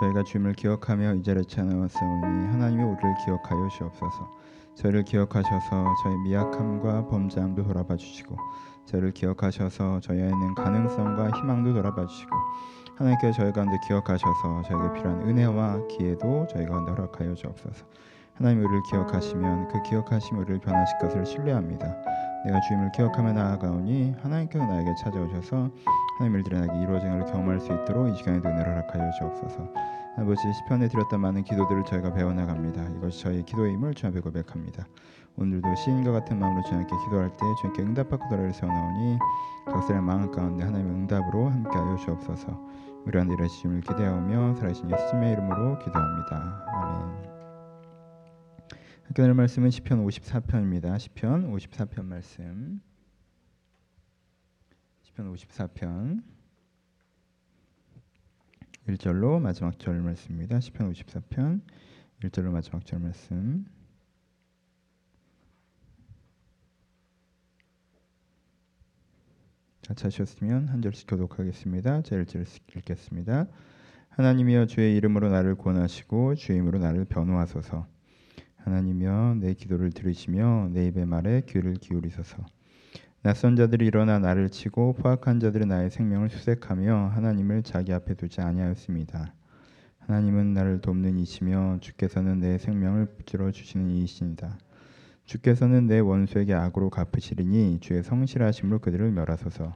저희가 주님을 기억하며 이 자리에 찾아왔사오니 하나님이 우리를 기억하여 주옵소서. 저희를 기억하셔서 저희 미약함과 범죄함도 돌아봐 주시고 저희를 기억하셔서 저희 안에 있는 가능성과 희망도 돌아봐 주시고 하나님께 저희 가운데 기억하셔서 저에게 필요한 은혜와 기회도 저희 가운데 허락하여 주옵소서. 하나님 우리를 기억하시면 그 기억하심 우리를 변화시킬 것을 신뢰합니다. 내가 주님을 기억하며 나아가오니 하나님께서 나에게 찾아오셔서 하나님 일들이 나에게 이루어진 것을 경험할 수 있도록 이 시간에도 은혜를 허락하여 주옵소서. 아버지 시편에 드렸던 많은 기도들을 저희가 배워나갑니다. 이것이 저희 기도의 힘을 주 앞에 고백합니다. 오늘도 시인과 같은 마음으로 주님께 기도할 때 주님께 응답받고 돌아를 세워나오니 각설의 마음 가운데 하나님의 응답으로 함께하여 주옵소서. 우리한 일의 주님을 기대하며 살아계신 예수님의 이름으로 기도합니다. 아멘. 오늘 말씀은 시편 54편입니다. 시편 54편 말씀. 시편 54편 1절로 마지막 절 말씀입니다. 시편 54편 1절로 마지막 절 말씀. 자, 찾으셨으면 한 절씩 교독하겠습니다. 제 1절 읽겠습니다. 하나님이여 주의 이름으로 나를 구원하시고 주의 이름으로 나를 변호하소서. 하나님이여 내 기도를 들으시며 내 입의 말에 귀를 기울이소서. 낯선 자들이 일어나 나를 치고 포악한 자들이 나의 생명을 수색하며 하나님을 자기 앞에 두지 아니하였습니다. 하나님은 나를 돕는 이시며 주께서는 내 생명을 붙들어 주시는 이이시니다. 주께서는 내 원수에게 악으로 갚으시리니 주의 성실하심으로 그들을 멸하소서.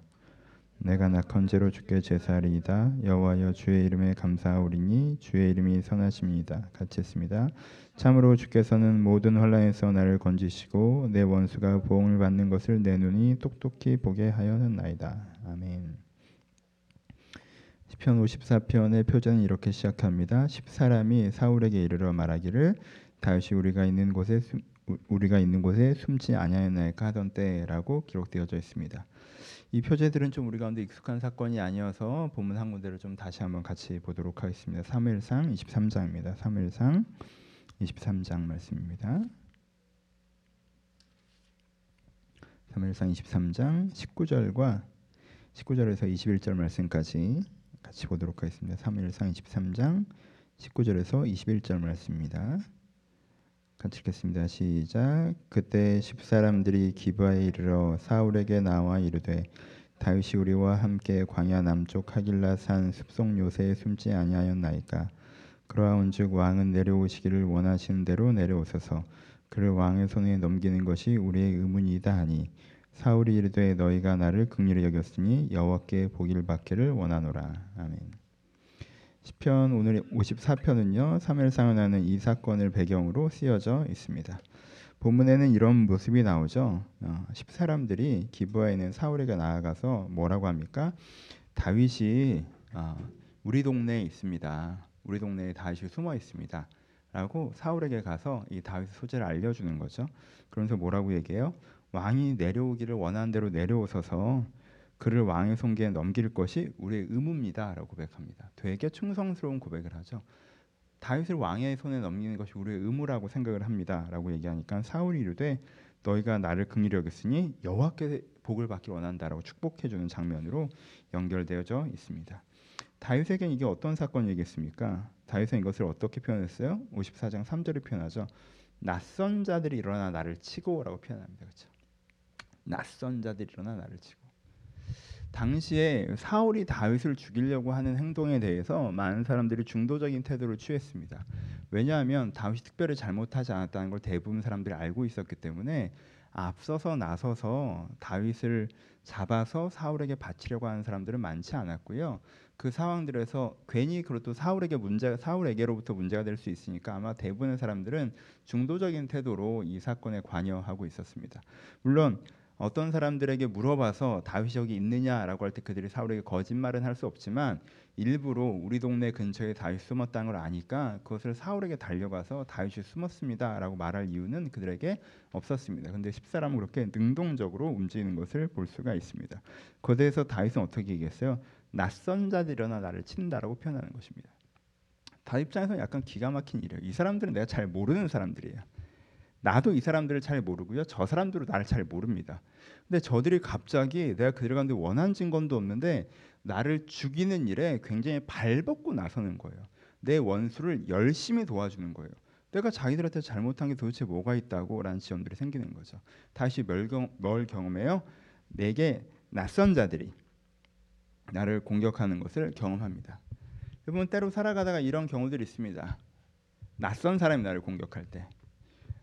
내가 낙헌제로 주께 제사하리이다. 여호와여 주의 이름에 감사하오리니 주의 이름이 선하심이다. 같이 했습니다. 참으로 주께서는 모든 환란에서 나를 건지시고 내 원수가 보응을 받는 것을 내 눈이 똑똑히 보게 하였나이다. 아멘. 시편 54편의 표제는 이렇게 시작합니다. 10사람이 사울에게 이르러 말하기를 다윗이 우리가 있는 곳에 숨, 우리가 있는 곳에 숨지 아니하였나이까 하던 때라고 기록되어져 있습니다. 이 표제들은 좀 우리 가운데 익숙한 사건이 아니어서 본문 한 군데를 좀 다시 한번 같이 보도록 하겠습니다. 3일상 23장입니다. 3일상 23장 말씀입니다. 3일상 23장 19절과 19절에서 21절 말씀까지 같이 보도록 하겠습니다. 3일상 23장 19절에서 21절 말씀입니다. 같이 읽겠습니다. 시작. 그때 십 사람들이 기브아에 이르러 사울에게 나와 이르되 다윗이 우리와 함께 광야 남쪽 하길라 산 숲속 요새에 숨지 아니하였나이까 그러하온즉 왕은 내려오시기를 원하시는 대로 내려오소서 그를 왕의 손에 넘기는 것이 우리의 의문이다 하니 사울이 이르되 너희가 나를 긍휼히 여겼으니 여호와께 보기를 받기를 원하노라 아멘. 시편 오늘 54편은요. 사무엘상을 하는 이 사건을 배경으로 쓰여져 있습니다. 본문에는 이런 모습이 나오죠. 어, 10사람들이 기부하에 있는 사울에게 나아가서 뭐라고 합니까? 다윗이 어, 우리 동네에 있습니다. 우리 동네에 다윗이 숨어 있습니다. 라고 사울에게 가서 이 다윗 소재를 알려주는 거죠. 그러면서 뭐라고 얘기해요? 왕이 내려오기를 원하는 대로 내려오셔서 그를 왕의 손기에 넘길 것이 우리의 의무입니다라고 고백합니다. 되게 충성스러운 고백을 하죠. 다윗을 왕의 손에 넘기는 것이 우리의 의무라고 생각을 합니다라고 얘기하니까 사울이 이르되 너희가 나를 긍휼히 여겼으니 여호와께 복을 받기 원한다라고 축복해 주는 장면으로 연결되어져 있습니다. 다윗에게 이게 어떤 사건이겠습니까? 다윗은 이것을 어떻게 표현했어요? 54장 3절에 표현하죠. 낯선 자들이 일어나 나를 치고라고 표현합니다. 그렇죠? 낯선 자들이 일어나 나를 치고 당시에 사울이 다윗을 죽이려고 하는 행동에 대해서 많은 사람들이 중도적인 태도를 취했습니다. 왜냐하면 다윗이 특별히 잘못하지 않았다는 걸 대부분 사람들이 알고 있었기 때문에 앞서서 나서서 다윗을 잡아서 사울에게 바치려고 하는 사람들은 많지 않았고요. 그 상황들에서 괜히 그것도 사울에게 문제 사울에게로부터 문제가 될 수 있으니까 아마 대부분의 사람들은 중도적인 태도로 이 사건에 관여하고 있었습니다. 물론 어떤 사람들에게 물어봐서 다윗이 여기 있느냐라고 할 때 그들이 사울에게 거짓말은 할 수 없지만 일부러 우리 동네 근처에 다윗 숨었다는 걸 아니까 그것을 사울에게 달려가서 다윗이 숨었습니다라고 말할 이유는 그들에게 없었습니다. 근데 십사람은 그렇게 능동적으로 움직이는 것을 볼 수가 있습니다. 거기에서 다윗은 어떻게 얘기했어요? 낯선 자들이 일어나 나를 친다라고 표현하는 것입니다. 다윗 입장에서는 약간 기가 막힌 일이에요. 이 사람들은 내가 잘 모르는 사람들이에요. 나도 이 사람들을 잘 모르고요. 저 사람들도 나를 잘 모릅니다. 근데 저들이 갑자기 내가 그들 가운데 원한 증거도 없는데 나를 죽이는 일에 굉장히 발벗고 나서는 거예요. 내 원수를 열심히 도와주는 거예요. 내가 자기들한테 잘못한 게 도대체 뭐가 있다고 라는 지점들이 생기는 거죠. 다시 뭘, 경, 뭘 경험해요? 내게 낯선 자들이 나를 공격하는 것을 경험합니다. 여러분 때로 살아가다가 이런 경우들이 있습니다. 낯선 사람이 나를 공격할 때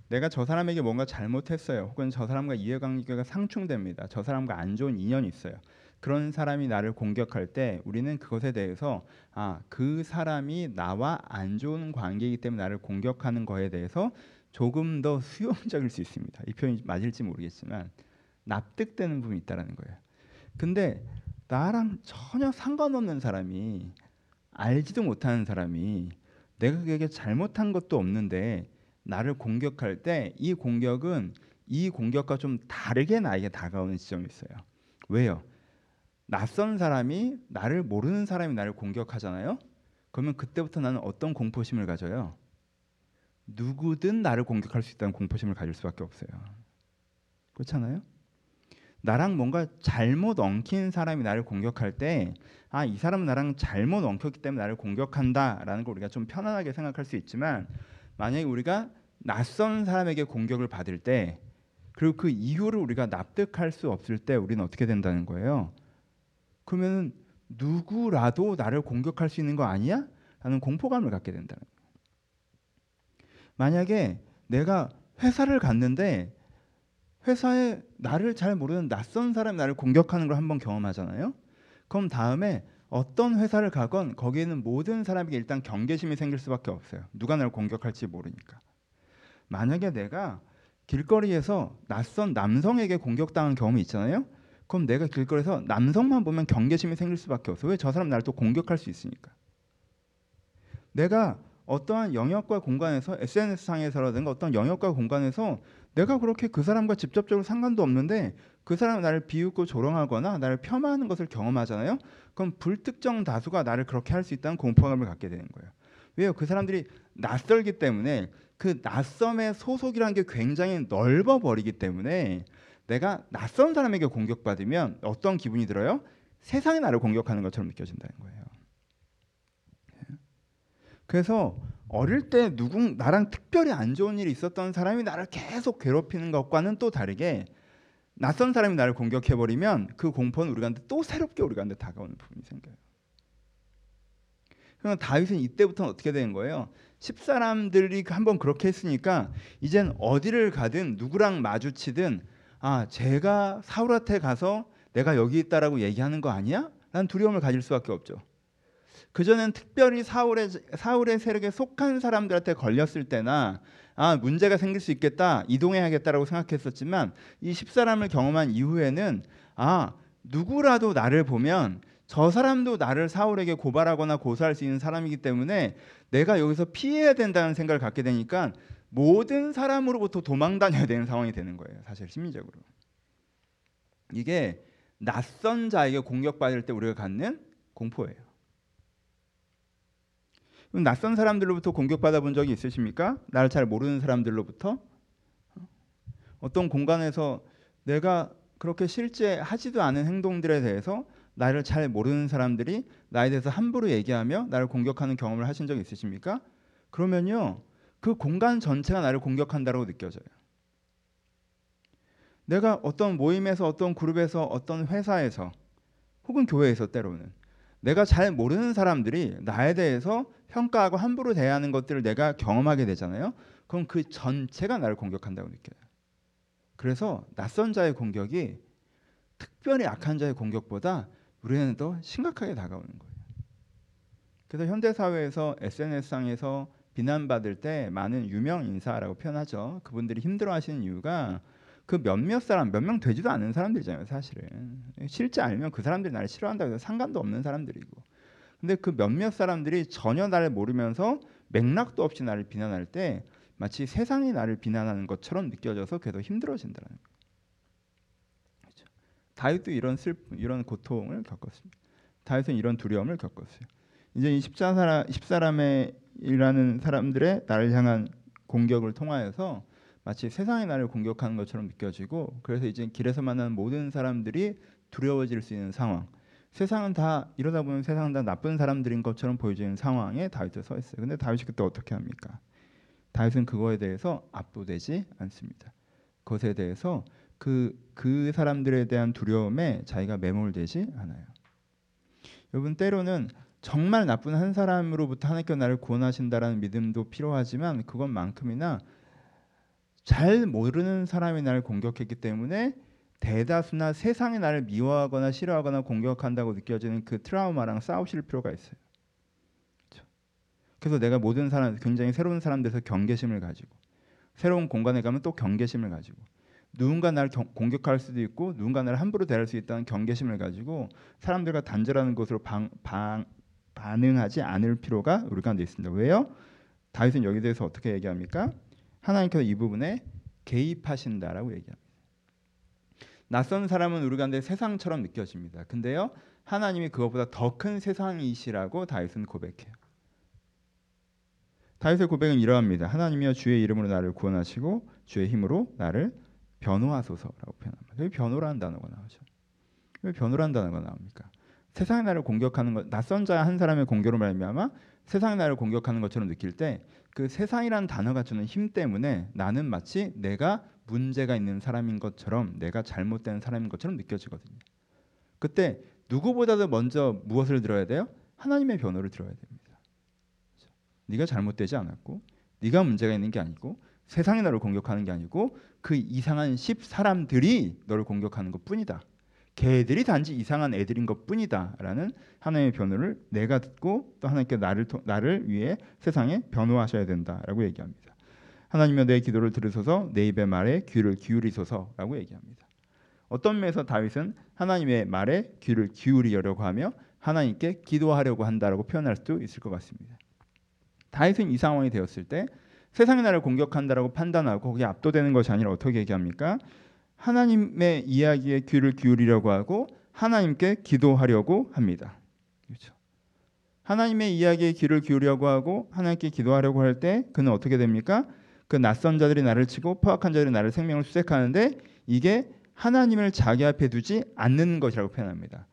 내가 저 사람에게 뭔가 잘못했어요. 혹은 저 사람과 이해관계가 상충됩니다. 저 사람과 안 좋은 인연이 있어요. 그런 사람이 나를 공격할 때 우리는 그것에 대해서 아, 그 사람이 나와 안 좋은 관계이기 때문에 나를 공격하는 거에 대해서 조금 더 수용적일 수 있습니다. 이 표현이 맞을지 모르겠지만 납득되는 부분이 있다라는 거예요. 근데 나랑 전혀 상관없는 사람이 알지도 못하는 사람이 내가 그에게 잘못한 것도 없는데 나를 공격할 때 이 공격은 이 공격과 좀 다르게 나에게 다가오는 지점이 있어요. 왜요? 낯선 사람이 나를 모르는 사람이 나를 공격하잖아요. 그러면 그때부터 나는 어떤 공포심을 가져요? 누구든 나를 공격할 수 있다는 공포심을 가질 수밖에 없어요. 그렇잖아요? 나랑 뭔가 잘못 엉킨 사람이 나를 공격할 때, 아, 이 사람은 나랑 잘못 엉켰기 때문에 나를 공격한다라는 걸 우리가 좀 편안하게 생각할 수 있지만, 만약에 우리가 낯선 사람에게 공격을 받을 때 그리고 그 이유를 우리가 납득할 수 없을 때 우리는 어떻게 된다는 거예요? 그러면 누구라도 나를 공격할 수 있는 거 아니야? 라는 공포감을 갖게 된다는 거예요. 만약에 내가 회사를 갔는데 회사에 나를 잘 모르는 낯선 사람이 나를 공격하는 걸 한번 경험하잖아요. 그럼 다음에 어떤 회사를 가건 거기에는 모든 사람에게 일단 경계심이 생길 수밖에 없어요. 누가 나를 공격할지 모르니까. 만약에 내가 길거리에서 낯선 남성에게 공격당한 경험이 있잖아요. 그럼 내가 길거리에서 남성만 보면 경계심이 생길 수밖에 없어. 왜 저 사람 나를 또 공격할 수 있으니까. 내가 어떠한 영역과 공간에서 SNS 상에서라든가 어떤 영역과 공간에서 내가 그렇게 그 사람과 직접적으로 상관도 없는데 그 사람이 나를 비웃고 조롱하거나 나를 폄하하는 것을 경험하잖아요. 그럼 불특정 다수가 나를 그렇게 할 수 있다는 공포감을 갖게 되는 거예요. 왜요? 그 사람들이 낯설기 때문에 그 낯섦의 소속이라는 게 굉장히 넓어 버리기 때문에 내가 낯선 사람에게 공격받으면 어떤 기분이 들어요? 세상이 나를 공격하는 것처럼 느껴진다는 거예요. 그래서 어릴 때 누구 나랑 특별히 안 좋은 일이 있었던 사람이 나를 계속 괴롭히는 것과는 또 다르게 낯선 사람이 나를 공격해 버리면 그 공포는 우리가한테 또 새롭게 우리가한테 다가오는 부분이 생겨요. 그러면 다윗은 이때부터는 어떻게 되는 거예요? 십사람들이 한번 그렇게 했으니까 이젠 어디를 가든 누구랑 마주치든 아 제가 사울한테 가서 내가 여기 있다라고 얘기하는 거 아니야? 라는 두려움을 가질 수밖에 없죠. 그전엔 특별히 사울의 사울의 세력에 속한 사람들한테 걸렸을 때나 아 문제가 생길 수 있겠다 이동해야겠다라고 생각했었지만 이 십사람을 경험한 이후에는 아 누구라도 나를 보면 저 사람도 나를 사울에게 고발하거나 고소할 수 있는 사람이기 때문에 내가 여기서 피해야 된다는 생각을 갖게 되니까 모든 사람으로부터 도망 다녀야 되는 상황이 되는 거예요. 사실 심리적으로. 이게 낯선 자에게 공격받을 때 우리가 갖는 공포예요. 낯선 사람들로부터 공격받아 본 적이 있으십니까? 나를 잘 모르는 사람들로부터 어떤 공간에서 내가 그렇게 실제 하지도 않은 행동들에 대해서 나를 잘 모르는 사람들이 나에 대해서 함부로 얘기하며 나를 공격하는 경험을 하신 적 있으십니까? 그러면요. 그 공간 전체가 나를 공격한다고 느껴져요. 내가 어떤 모임에서 어떤 그룹에서 어떤 회사에서 혹은 교회에서 때로는 내가 잘 모르는 사람들이 나에 대해서 평가하고 함부로 대하는 것들을 내가 경험하게 되잖아요. 그럼 그 전체가 나를 공격한다고 느껴요. 그래서 낯선 자의 공격이 특별히 악한 자의 공격보다 우리는 더 심각하게 다가오는 거예요. 그래서 현대 사회에서 SNS상에서 비난받을 때 많은 유명 인사라고 표현하죠. 그분들이 힘들어하시는 이유가 그 몇몇 사람 몇 명 되지도 않는 사람들이잖아요. 사실은 실제 알면 그 사람들이 나를 싫어한다고 해서 상관도 없는 사람들이고. 근데 그 몇몇 사람들이 전혀 나를 모르면서 맥락도 없이 나를 비난할 때 마치 세상이 나를 비난하는 것처럼 느껴져서 더 힘들어진다는 거예요. 다윗도 이런 슬픔, 이런 고통을 겪었습니다. 다윗은 이런 두려움을 겪었어요. 이제 이 십사람, 십사람이라는 사람들의 나를 향한 공격을 통하여서 마치 세상이 나를 공격하는 것처럼 느껴지고 그래서 이제 길에서 만나는 모든 사람들이 두려워질 수 있는 상황 세상은 다 이러다 보면 세상은 다 나쁜 사람들인 것처럼 보여지는 상황에 다윗이 서 있어요. 근데 다윗이 그때 어떻게 합니까? 다윗은 그거에 대해서 압도되지 않습니다. 그것에 대해서 그, 그 사람들에 대한 두려움에 자기가 매몰되지 않아요. 여러분 때로는 정말 나쁜 한 사람으로부터 하나님께 나를 구원하신다라는 믿음도 필요하지만 그것만큼이나 잘 모르는 사람이 나를 공격했기 때문에 대다수나 세상이 나를 미워하거나 싫어하거나 공격한다고 느껴지는 그 트라우마랑 싸우실 필요가 있어요. 그렇죠? 그래서 내가 모든 사람 굉장히 새로운 사람들에서 경계심을 가지고 새로운 공간에 가면 또 경계심을 가지고 누군가 나를 경, 공격할 수도 있고 누군가 나를 함부로 대할 수 있다는 경계심을 가지고 사람들과 단절하는 것으로 방, 방, 반응하지 않을 필요가 우리 가운데 있습니다. 왜요? 다윗은 여기 대해서 어떻게 얘기합니까? 하나님께서 이 부분에 개입하신다라고 얘기합니다. 낯선 사람은 우리 가운데 세상처럼 느껴집니다. 근데요, 하나님이 그것보다 더 큰 세상이시라고 다윗은 고백해요. 다윗의 고백은 이러합니다. 하나님이여 주의 이름으로 나를 구원하시고 주의 힘으로 나를 변호하소서라고 표현합니다. 여기 변호라는 단어가 나오죠. 왜 변호라는 단어가 나옵니까? 세상의 나를 공격하는 것, 낯선 자 한 사람의 공격으로 말미암아 세상의 나를 공격하는 것처럼 느낄 때 그 세상이라는 단어가 주는 힘 때문에 나는 마치 내가 문제가 있는 사람인 것처럼 내가 잘못된 사람인 것처럼 느껴지거든요. 그때 누구보다도 먼저 무엇을 들어야 돼요? 하나님의 변호를 들어야 됩니다. 그렇죠? 네가 잘못되지 않았고 네가 문제가 있는 게 아니고 세상이 너를 공격하는 게 아니고 그 이상한 십 사람들이 너를 공격하는 것뿐이다. 걔들이 단지 이상한 애들인 것뿐이다라는 하나님의 변호를 내가 듣고 또 하나님께 나를 나를 위해 세상에 변호하셔야 된다라고 얘기합니다. 하나님여 내 기도를 들으소서 내 입의 말에 귀를 기울이소서라고 얘기합니다. 어떤 면에서 다윗은 하나님의 말에 귀를 기울이려고 하며 하나님께 기도하려고 한다라고 표현할 수도 있을 것 같습니다. 다윗은 이 상황이 되었을 때 세상이 나를 공격한다라고 판단하고 거기에 압도되는 것이 아니라 어떻게 얘기합니까? 하나님의 이야기에 귀를 기울이려고 하고 하나님께 기도하려고 합니다. 그렇죠. 하나님의 이야기에 귀를 기울이려고 하고 하나님께 기도하려고 할 때 그는 어떻게 됩니까? 그 낯선 자들이 나를 치고 포악한 자들이 나를 생명을 수색하는데 이게 하나님을 자기 앞에 두지 않는 것이라고 표현합니다.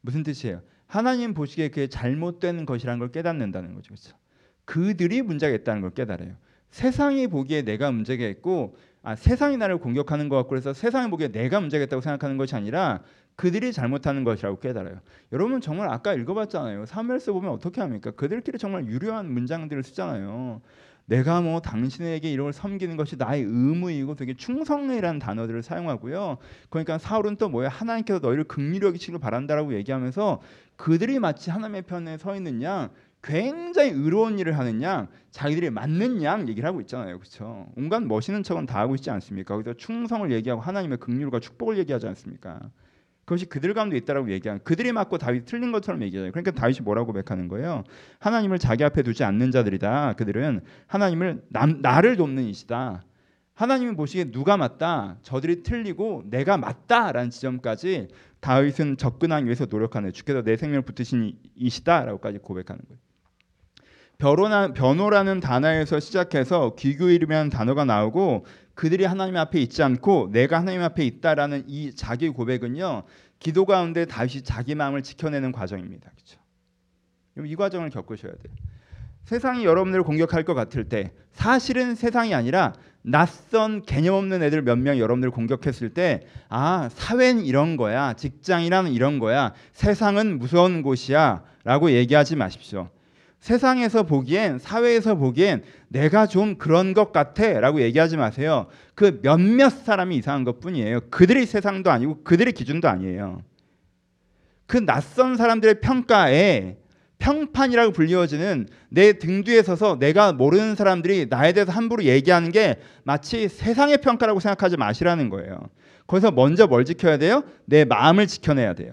무슨 뜻이에요? 하나님 보시기에 그게 잘못된 것이라는 걸 깨닫는다는 거죠. 그렇죠? 그들이 문제가 있다는 걸 깨달아요. 세상이 보기에 내가 문제가 있고 아, 세상이 나를 공격하는 것 같고 그래서 세상이 보기에 내가 문제가 있다고 생각하는 것이 아니라 그들이 잘못하는 것이라고 깨달아요. 여러분 정말 아까 읽어봤잖아요. 사무엘서 보면 어떻게 합니까? 그들끼리 정말 유려한 문장들을 쓰잖아요. 내가 뭐 당신에게 이걸 섬기는 것이 나의 의무이고 되게 충성이라는 단어들을 사용하고요. 그러니까 사울은 또 뭐야 하나님께서 너희를 극률히 여기시길 바란다라고 얘기하면서 그들이 마치 하나님의 편에 서양 굉장히 의로운 일을 하는 양, 자기들이 맞는 양 얘기를 하고 있잖아요. 그렇죠? 온갖 멋있는 척은 다 하고 있지 않습니까? 거기서 충성을 얘기하고 하나님의 긍휼과 축복을 얘기하지 않습니까? 그것이 그들 가운데 있다라고 얘기하는 그들이 맞고 다윗 틀린 것처럼 얘기하잖아요. 그러니까 다윗이 뭐라고 고백하는 거예요? 하나님을 자기 앞에 두지 않는 자들이다. 그들은 하나님을 남, 나를 돕는 이시다. 하나님이 보시기에 누가 맞다, 저들이 틀리고 내가 맞다라는 지점까지 다윗은 접근하기 위해서 노력하는 주께서 내 생명을 붙으신 이시다라고까지 고백하는 거예요. 변호나, 변호라는 단어에서 시작해서 귀교이라는 단어가 나오고 그들이 하나님 앞에 있지 않고 내가 하나님 앞에 있다라는 이 자기 고백은요 기도 가운데 다시 자기 마음을 지켜내는 과정입니다. 그렇죠? 이 과정을 겪으셔야 돼요. 세상이 여러분들을 공격할 것 같을 때 사실은 세상이 아니라 낯선 개념 없는 애들 몇 명 여러분들 공격했을 때 아 사회는 이런 거야 직장이란 이런 거야 세상은 무서운 곳이야 라고 얘기하지 마십시오. 세상에서 보기엔 사회에서 보기엔 내가 좀 그런 것 같아라고 얘기하지 마세요. 그 몇몇 사람이 이상한 것뿐이에요. 그들이 세상도 아니고 그들의 기준도 아니에요. 그 낯선 사람들의 평가에 평판이라고 불리워지는 내 등 뒤에 서서 내가 모르는 사람들이 나에 대해서 함부로 얘기하는 게 마치 세상의 평가라고 생각하지 마시라는 거예요. 거기서 먼저 뭘 지켜야 돼요? 내 마음을 지켜내야 돼요.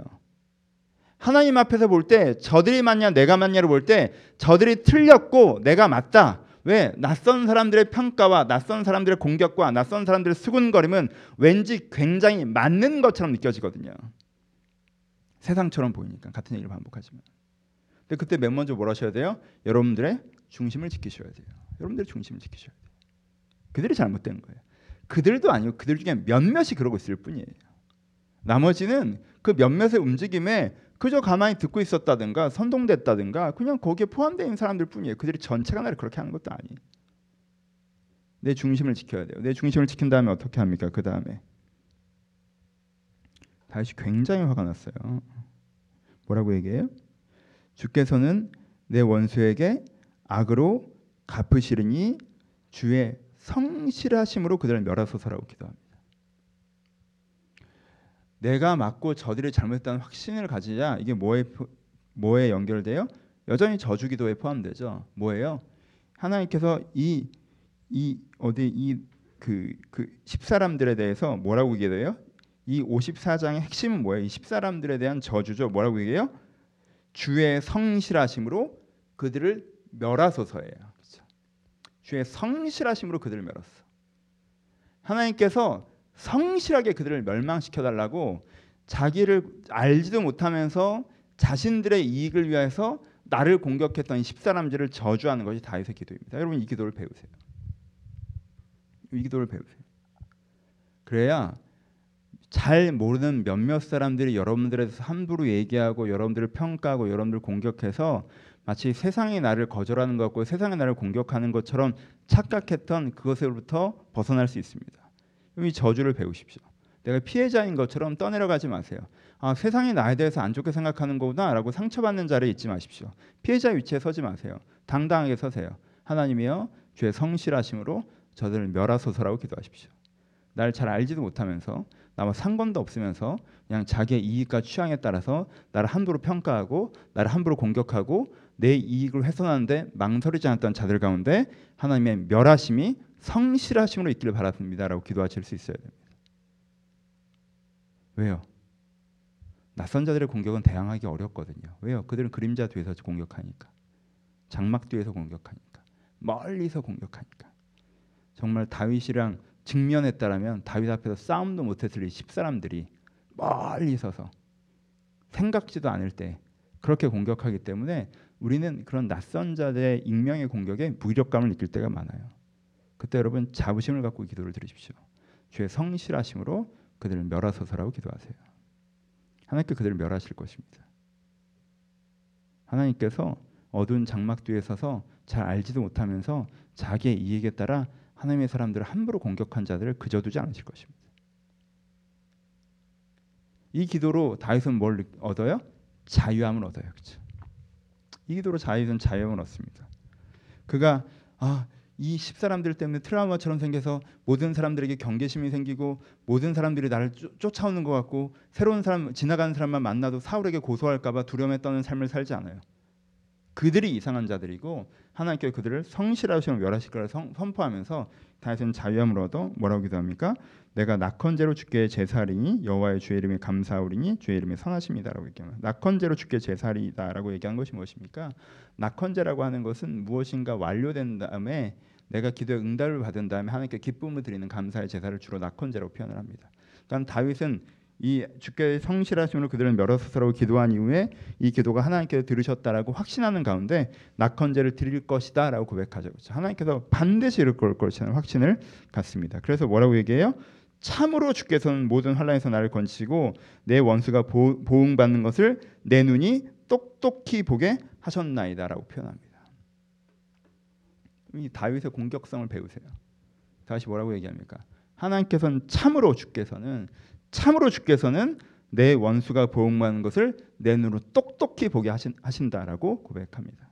하나님 앞에서 볼 때 저들이 맞냐 내가 맞냐를 볼 때 저들이 틀렸고 내가 맞다. 왜 낯선 사람들의 평가와 낯선 사람들의 공격과 낯선 사람들의 수군거림은 왠지 굉장히 맞는 것처럼 느껴지거든요. 세상처럼 보이니까 같은 얘기를 반복하지만. 근데 그때 맨 먼저 뭘 하셔야 돼요? 여러분들의 중심을 지키셔야 돼요. 여러분들의 중심을 지키셔야 돼요. 그들이 잘못된 거예요. 그들도 아니고 그들 중에 몇몇이 그러고 있을 뿐이에요. 나머지는 그 몇몇의 움직임에 그저 가만히 듣고 있었다든가 선동됐다든가 그냥 거기에 포함되어 있는 사람들 뿐이에요. 그들이 전체가 나를 그렇게 하는 것도 아니에요. 내 중심을 지켜야 돼요. 내 중심을 지킨 다음에 어떻게 합니까? 그 다음에 다시 굉장히 화가 났어요. 뭐라고 얘기해요? 주께서는 내 원수에게 악으로 갚으시리니 주의 성실하심으로 그들을 멸하소서라고 기도합니다. 내가 맞고 저들이 잘못했다는 확신을 가지자 이게 뭐에 뭐에 연결돼요? 여전히 저주 기도에 포함되죠. 뭐예요? 하나님께서 이 이 어디 이 그그 그 십사람들에 대해서 뭐라고 얘기해요? 이 54장의 핵심은 뭐예요? 이 십사람들에 대한 저주죠. 뭐라고 얘기해요? 주의 성실하심으로 그들을 멸하소서예요. 그렇죠? 주의 성실하심으로 그들을 멸했어. 하나님께서 성실하게 그들을 멸망시켜 달라고 자기를 알지도 못하면서 자신들의 이익을 위해서 나를 공격했던 십사람들을 저주하는 것이 다윗의 기도입니다. 여러분 이 기도를 배우세요. 이 기도를 배우세요. 그래야 잘 모르는 몇몇 사람들이 여러분들에 대해서 함부로 얘기하고 여러분들을 평가하고 여러분들 공격해서 마치 세상이 나를 거절하는 것 같고 세상이 나를 공격하는 것처럼 착각했던 그것으로부터 벗어날 수 있습니다. 이 저주를 배우십시오. 내가 피해자인 것처럼 떠내려가지 마세요. 아, 세상이 나에 대해서 안 좋게 생각하는 거구나라고 상처받는 자리에 있지 마십시오. 피해자 위치에 서지 마세요. 당당하게 서세요. 하나님이여 주의 성실하심으로 저들을 멸하소서라고 기도하십시오. 날 잘 알지도 못하면서 나와 상관도 없으면서 그냥 자기의 이익과 취향에 따라서 나를 함부로 평가하고 나를 함부로 공격하고 내 이익을 훼손하는데 망설이지 않았던 자들 가운데 하나님의 멸하심이 성실하심으로 있기를 바랍니다라고 기도하실 수 있어야 됩니다. 왜요? 낯선 자들의 공격은 대항하기 어렵거든요. 왜요? 그들은 그림자 뒤에서 공격하니까, 장막 뒤에서 공격하니까, 멀리서 공격하니까. 정말 다윗이랑 직면했다라면 다윗 앞에서 싸움도 못했을 이 십사람들이 멀리 서서 생각지도 않을 때 그렇게 공격하기 때문에 우리는 그런 낯선 자들의 익명의 공격에 무력감을 느낄 때가 많아요. 그때 여러분 자부심을 갖고 기도를 드리십시오. 주의 성실하심으로 그들을 멸하소서라고 기도하세요. 하나님께 그들을 멸하실 것입니다. 하나님께서 어두운 장막 뒤에 서서 잘 알지도 못하면서 자기의 이익에 따라 하나님의 사람들을 함부로 공격한 자들을 그저 두지 않으실 것입니다. 이 기도로 다윗은 뭘 얻어요? 자유함을 얻어요. 그렇죠? 이 기도로 다윗은 자유함을 얻습니다. 그가 아, 이 십사람들 때문에 트라우마처럼 생겨서 모든 사람들에게 경계심이 생기고 모든 사람들이 나를 쫓, 아오는 것 같고 새로운 사람 지나가는 사람만 만나도 사울에게 고소할까봐 두려움에 떠는 삶을 살지 않아요. 그들이 이상한 자들이고 하나님께 그들을 성실하시면 멸하실 거라 선포하면서 다윗은 자유함을 얻어 뭐라고 기도합니까? 내가 낙헌제로 주께 제사리니 여호와의 주의 이름이 감사하리니 주의 이름이 선하십니다라고 얘기합니다. 낙헌제로 주께 제사리다라고 얘기한 것이 무엇입니까? 낙헌제라고 하는 것은 무엇인가 완료된 다음에 내가 기도에 응답을 받은 다음에 하나님께 기쁨을 드리는 감사의 제사를 주로 낙헌제라고 표현을 합니다. 그러니까 다윗은 이 주께 성실하심으로 그들을 멸하소서라고 기도한 이후에 이 기도가 하나님께서 들으셨다라고 확신하는 가운데 낙헌제를 드릴 것이다라고 고백하죠. 하나님께서 반드시 이룰 것이라는 확신을 갖습니다. 그래서 뭐라고 얘기해요? 참으로 주께서는 모든 환란에서 나를 건지고 내 원수가 보, 보응받는 것을 내 눈이 똑똑히 보게 하셨나이다라고 표현합니다. 이 다윗의 공격성을 배우세요. 다시 뭐라고 얘기합니까? 하나님께서는 참으로 주께서는 참으로 주께서는 내 원수가 보응받는 것을 내 눈으로 똑똑히 보게 하신, 하신다라고 고백합니다.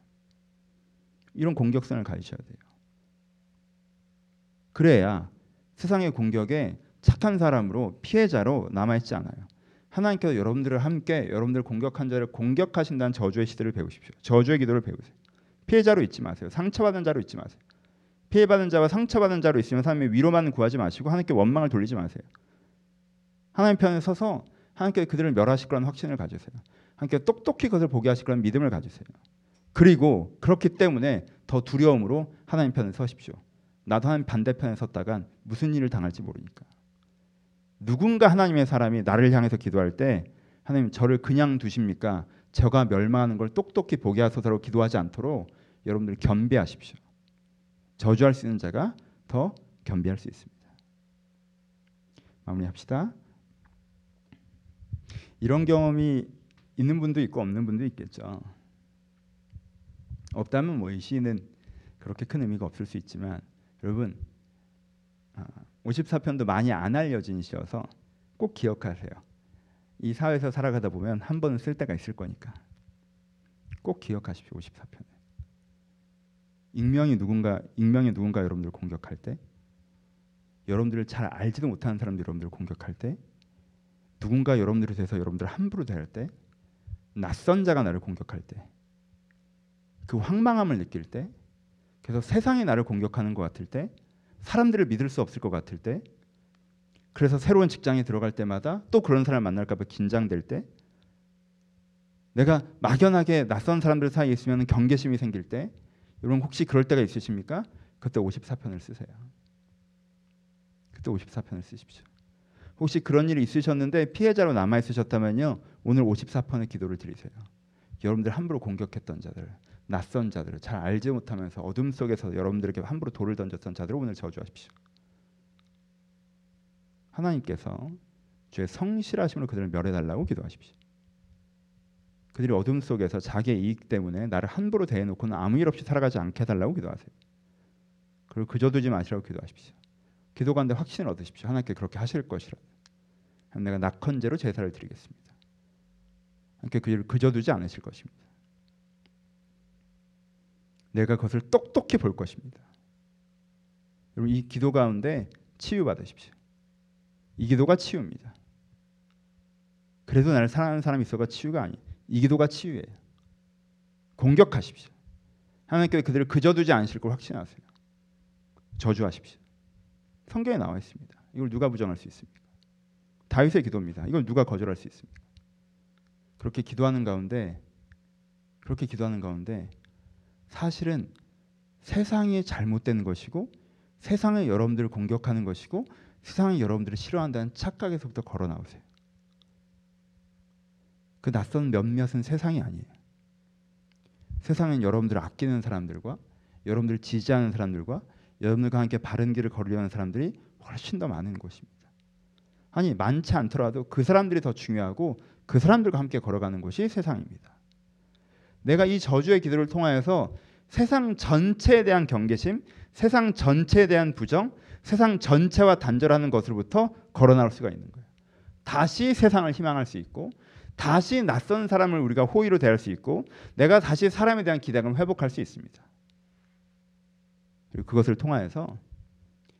이런 공격성을 가지셔야 돼요. 그래야 세상의 공격에 착한 사람으로 피해자로 남아있지 않아요. 하나님께서 여러분들을 함께 여러분들 공격한 자를 공격하신다는 저주의 시대를 배우십시오. 저주의 기도를 배우세요. 피해자로 있지 마세요. 상처받은 자로 있지 마세요. 피해받은 자와 상처받은 자로 있으면 하나님의 위로만 구하지 마시고 하나님께 원망을 돌리지 마세요. 하나님 편에 서서 하나님께 그들을 멸하실 거라는 확신을 가지세요. 하나님께 똑똑히 그것을 보게 하실 거라는 믿음을 가지세요. 그리고 그렇기 때문에 더 두려움으로 하나님 편에 서십시오. 나도 하나님 반대편에 섰다간 무슨 일을 당할지 모르니까. 누군가 하나님의 사람이 나를 향해서 기도할 때 하나님 저를 그냥 두십니까? 저가 멸망하는 걸 똑똑히 보게 하소서로 기도하지 않도록 여러분들 겸비하십시오. 저주할 수 있는 자가 더 겸비할 수 있습니다. 마무리합시다. 이런 경험이 있는 분도 있고 없는 분도 있겠죠. 없다면 뭐 이 시는 그렇게 큰 의미가 없을 수 있지만 여러분 54편도 많이 안 알려진 시여서 꼭 기억하세요. 이 사회에서 살아가다 보면 한 번은 쓸 때가 있을 거니까 꼭 기억하십시오. 54편에 익명이 누군가 익명이 누군가 여러분들 공격할 때 여러분들을 잘 알지도 못하는 사람들 여러분들을 공격할 때 누군가 여러분들에 대해서 여러분들 함부로 대할 때 낯선 자가 나를 공격할 때 그 황망함을 느낄 때 그래서 세상이 나를 공격하는 것 같을 때 사람들을 믿을 수 없을 것 같을 때 그래서 새로운 직장에 들어갈 때마다 또 그런 사람을 만날까 봐 긴장될 때 내가 막연하게 낯선 사람들 사이에 있으면 경계심이 생길 때 여러분 혹시 그럴 때가 있으십니까? 그때 54편을 쓰세요. 그때 54편을 쓰십시오. 혹시 그런 일이 있으셨는데 피해자로 남아 있으셨다면요. 오늘 54편의 기도를 드리세요. 여러분들 함부로 공격했던 자들, 낯선 자들을 잘 알지 못하면서 어둠 속에서 여러분들에게 함부로 돌을 던졌던 자들을 오늘 저주하십시오. 하나님께서 주의 성실하심으로 그들을 멸해달라고 기도하십시오. 그들이 어둠 속에서 자기의 이익 때문에 나를 함부로 대해놓고는 아무 일 없이 살아가지 않게 해달라고 기도하세요. 그리고 그저 두지 마시라고 기도하십시오. 기도 가운데 확신을 얻으십시오. 하나님께 그렇게 하실 것이라. 내가 낙헌제로 제사를 드리겠습니다. 하나님께 그 일을 그저 두지 않으실 것입니다. 내가 그것을 똑똑히 볼 것입니다. 여러분 이 기도 가운데 치유 받으십시오. 이 기도가 치유입니다. 그래도 나를 사랑하는 사람이 있어가 치유가 아니. 이 기도가 치유예요. 공격하십시오. 하나님께서 그들을 그저 두지 않으실 걸 확신하세요. 저주하십시오. 성경에 나와 있습니다. 이걸 누가 부정할 수 있습니까? 다윗의 기도입니다. 이걸 누가 거절할 수 있습니까? 그렇게 기도하는 가운데 그렇게 기도하는 가운데 사실은 세상이 잘못된 것이고 세상에 여러분들을 공격하는 것이고 세상이 여러분들을 싫어한다는 착각에서부터 걸어 나오세요. 그 낯선 몇몇은 세상이 아니에요. 세상은 여러분들을 아끼는 사람들과 여러분들을 지지하는 사람들과 여러분들과 함께 바른 길을 걸으려는 사람들이 훨씬 더 많은 곳입니다. 아니 많지 않더라도 그 사람들이 더 중요하고 그 사람들과 함께 걸어가는 곳이 세상입니다. 내가 이 저주의 기도를 통하여서 세상 전체에 대한 경계심, 세상 전체에 대한 부정, 세상 전체와 단절하는 것으로부터 걸어 나올 수가 있는 거예요. 다시 세상을 희망할 수 있고 다시 낯선 사람을 우리가 호의로 대할 수 있고 내가 다시 사람에 대한 기대감을 회복할 수 있습니다. 그리고 그것을 통하여서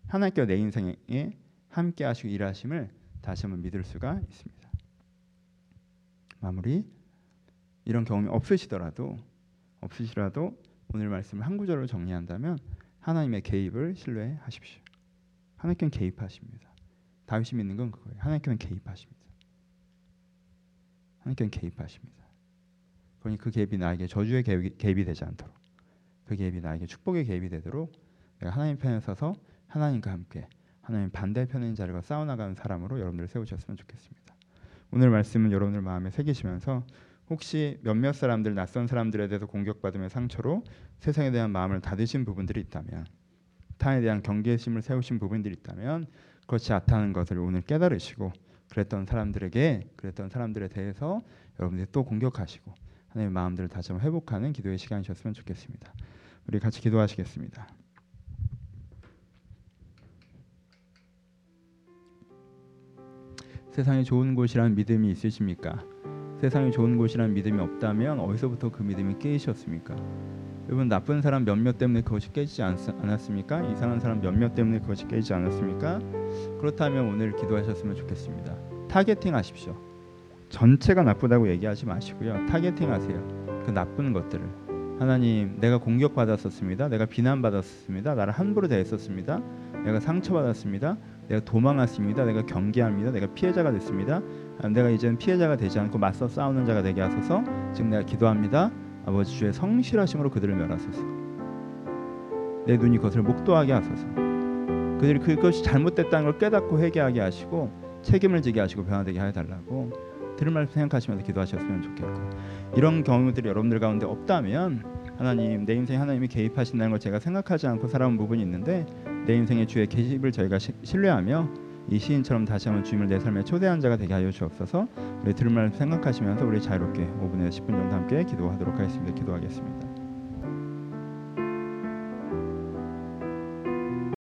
하나님께서 내 인생에 함께 하시고 일하심을 다시 한번 믿을 수가 있습니다. 마무리 이런 경험이 없으시더라도 없으시라도 오늘 말씀을 한 구절로 정리한다면 하나님의 개입을 신뢰하십시오. 하나님께는 개입하십니다. 다윗이 믿는 건 그거예요. 하나님께는 개입하십니다. 하나님께는 개입하십니다. 그러니 그 개입이 나에게 저주의 개입이 되지 않도록 그 개입이 나에게 축복의 개입이 되도록 내가 하나님 편에 서서 하나님과 함께 하나님 있는 자들과 싸워나가는 사람으로 여러분들 세우셨으면 좋겠습니다. 오늘 말씀은 여러분들 마음에 새기시면서 혹시 몇몇 사람들 낯선 사람들에 대해서 공격받으며 상처로 세상에 대한 마음을 닫으신 부분들이 있다면 타에 대한 경계심을 세우신 부분들이 있다면 그렇지 않다는 것을 오늘 깨달으시고 그랬던 사람들에게 그랬던 사람들에 대해서 여러분들이 또 공격하시고 하나님의 마음들을 다시 한번 회복하는 기도의 시간이셨으면 좋겠습니다. 우리 같이 기도하시겠습니다. 세상에 좋은 곳이라는 믿음이 있으십니까? 세상이 좋은 곳이라는 믿음이 없다면 어디서부터 그 믿음이 깨지셨습니까? 여러분 나쁜 사람 몇몇 때문에 그것이 깨지지 않, 않았습니까? 이상한 사람 몇몇 때문에 그것이 깨지지 않았습니까? 그렇다면 오늘 기도하셨으면 좋겠습니다. targeting 하십시오. 전체가 나쁘다고 얘기하지 마시고요. targeting 하세요. 그 나쁜 것들을. 하나님, 내가 공격받았었습니다. 내가 비난받았습니다. 나를 함부로 대했었습니다. 내가 상처받았습니다. 내가 도망했습니다. 내가 경계합니다. 내가 피해자가 됐습니다. 내가 이제는 피해자가 되지 않고 맞서 싸우는 자가 되게 하소서. 지금 내가 기도합니다. 아버지 주의 성실하심으로 그들을 멸하소서. 내 눈이 그것을 목도하게 하소서. 그들이 그것이 잘못됐다는 걸 깨닫고 회개하게 하시고 책임을 지게 하시고 변화되게 해달라고 들은 말씀 생각하시면서 기도하셨으면 좋겠고 이런 경우들이 여러분들 가운데 없다면 하나님 내 인생에 하나님이 개입하신다는 걸 제가 생각하지 않고 살아온 부분이 있는데 내 인생의 주의 개입을 저희가 시, 신뢰하며 이 시인처럼 다시 한번 주님을 내 삶의 초대한 자가 되게 하여 주옵소서. 우리 들은 말씀 생각하시면서 우리 자유롭게 5분에서 10분 정도 함께 기도하도록 하겠습니다. 기도하겠습니다.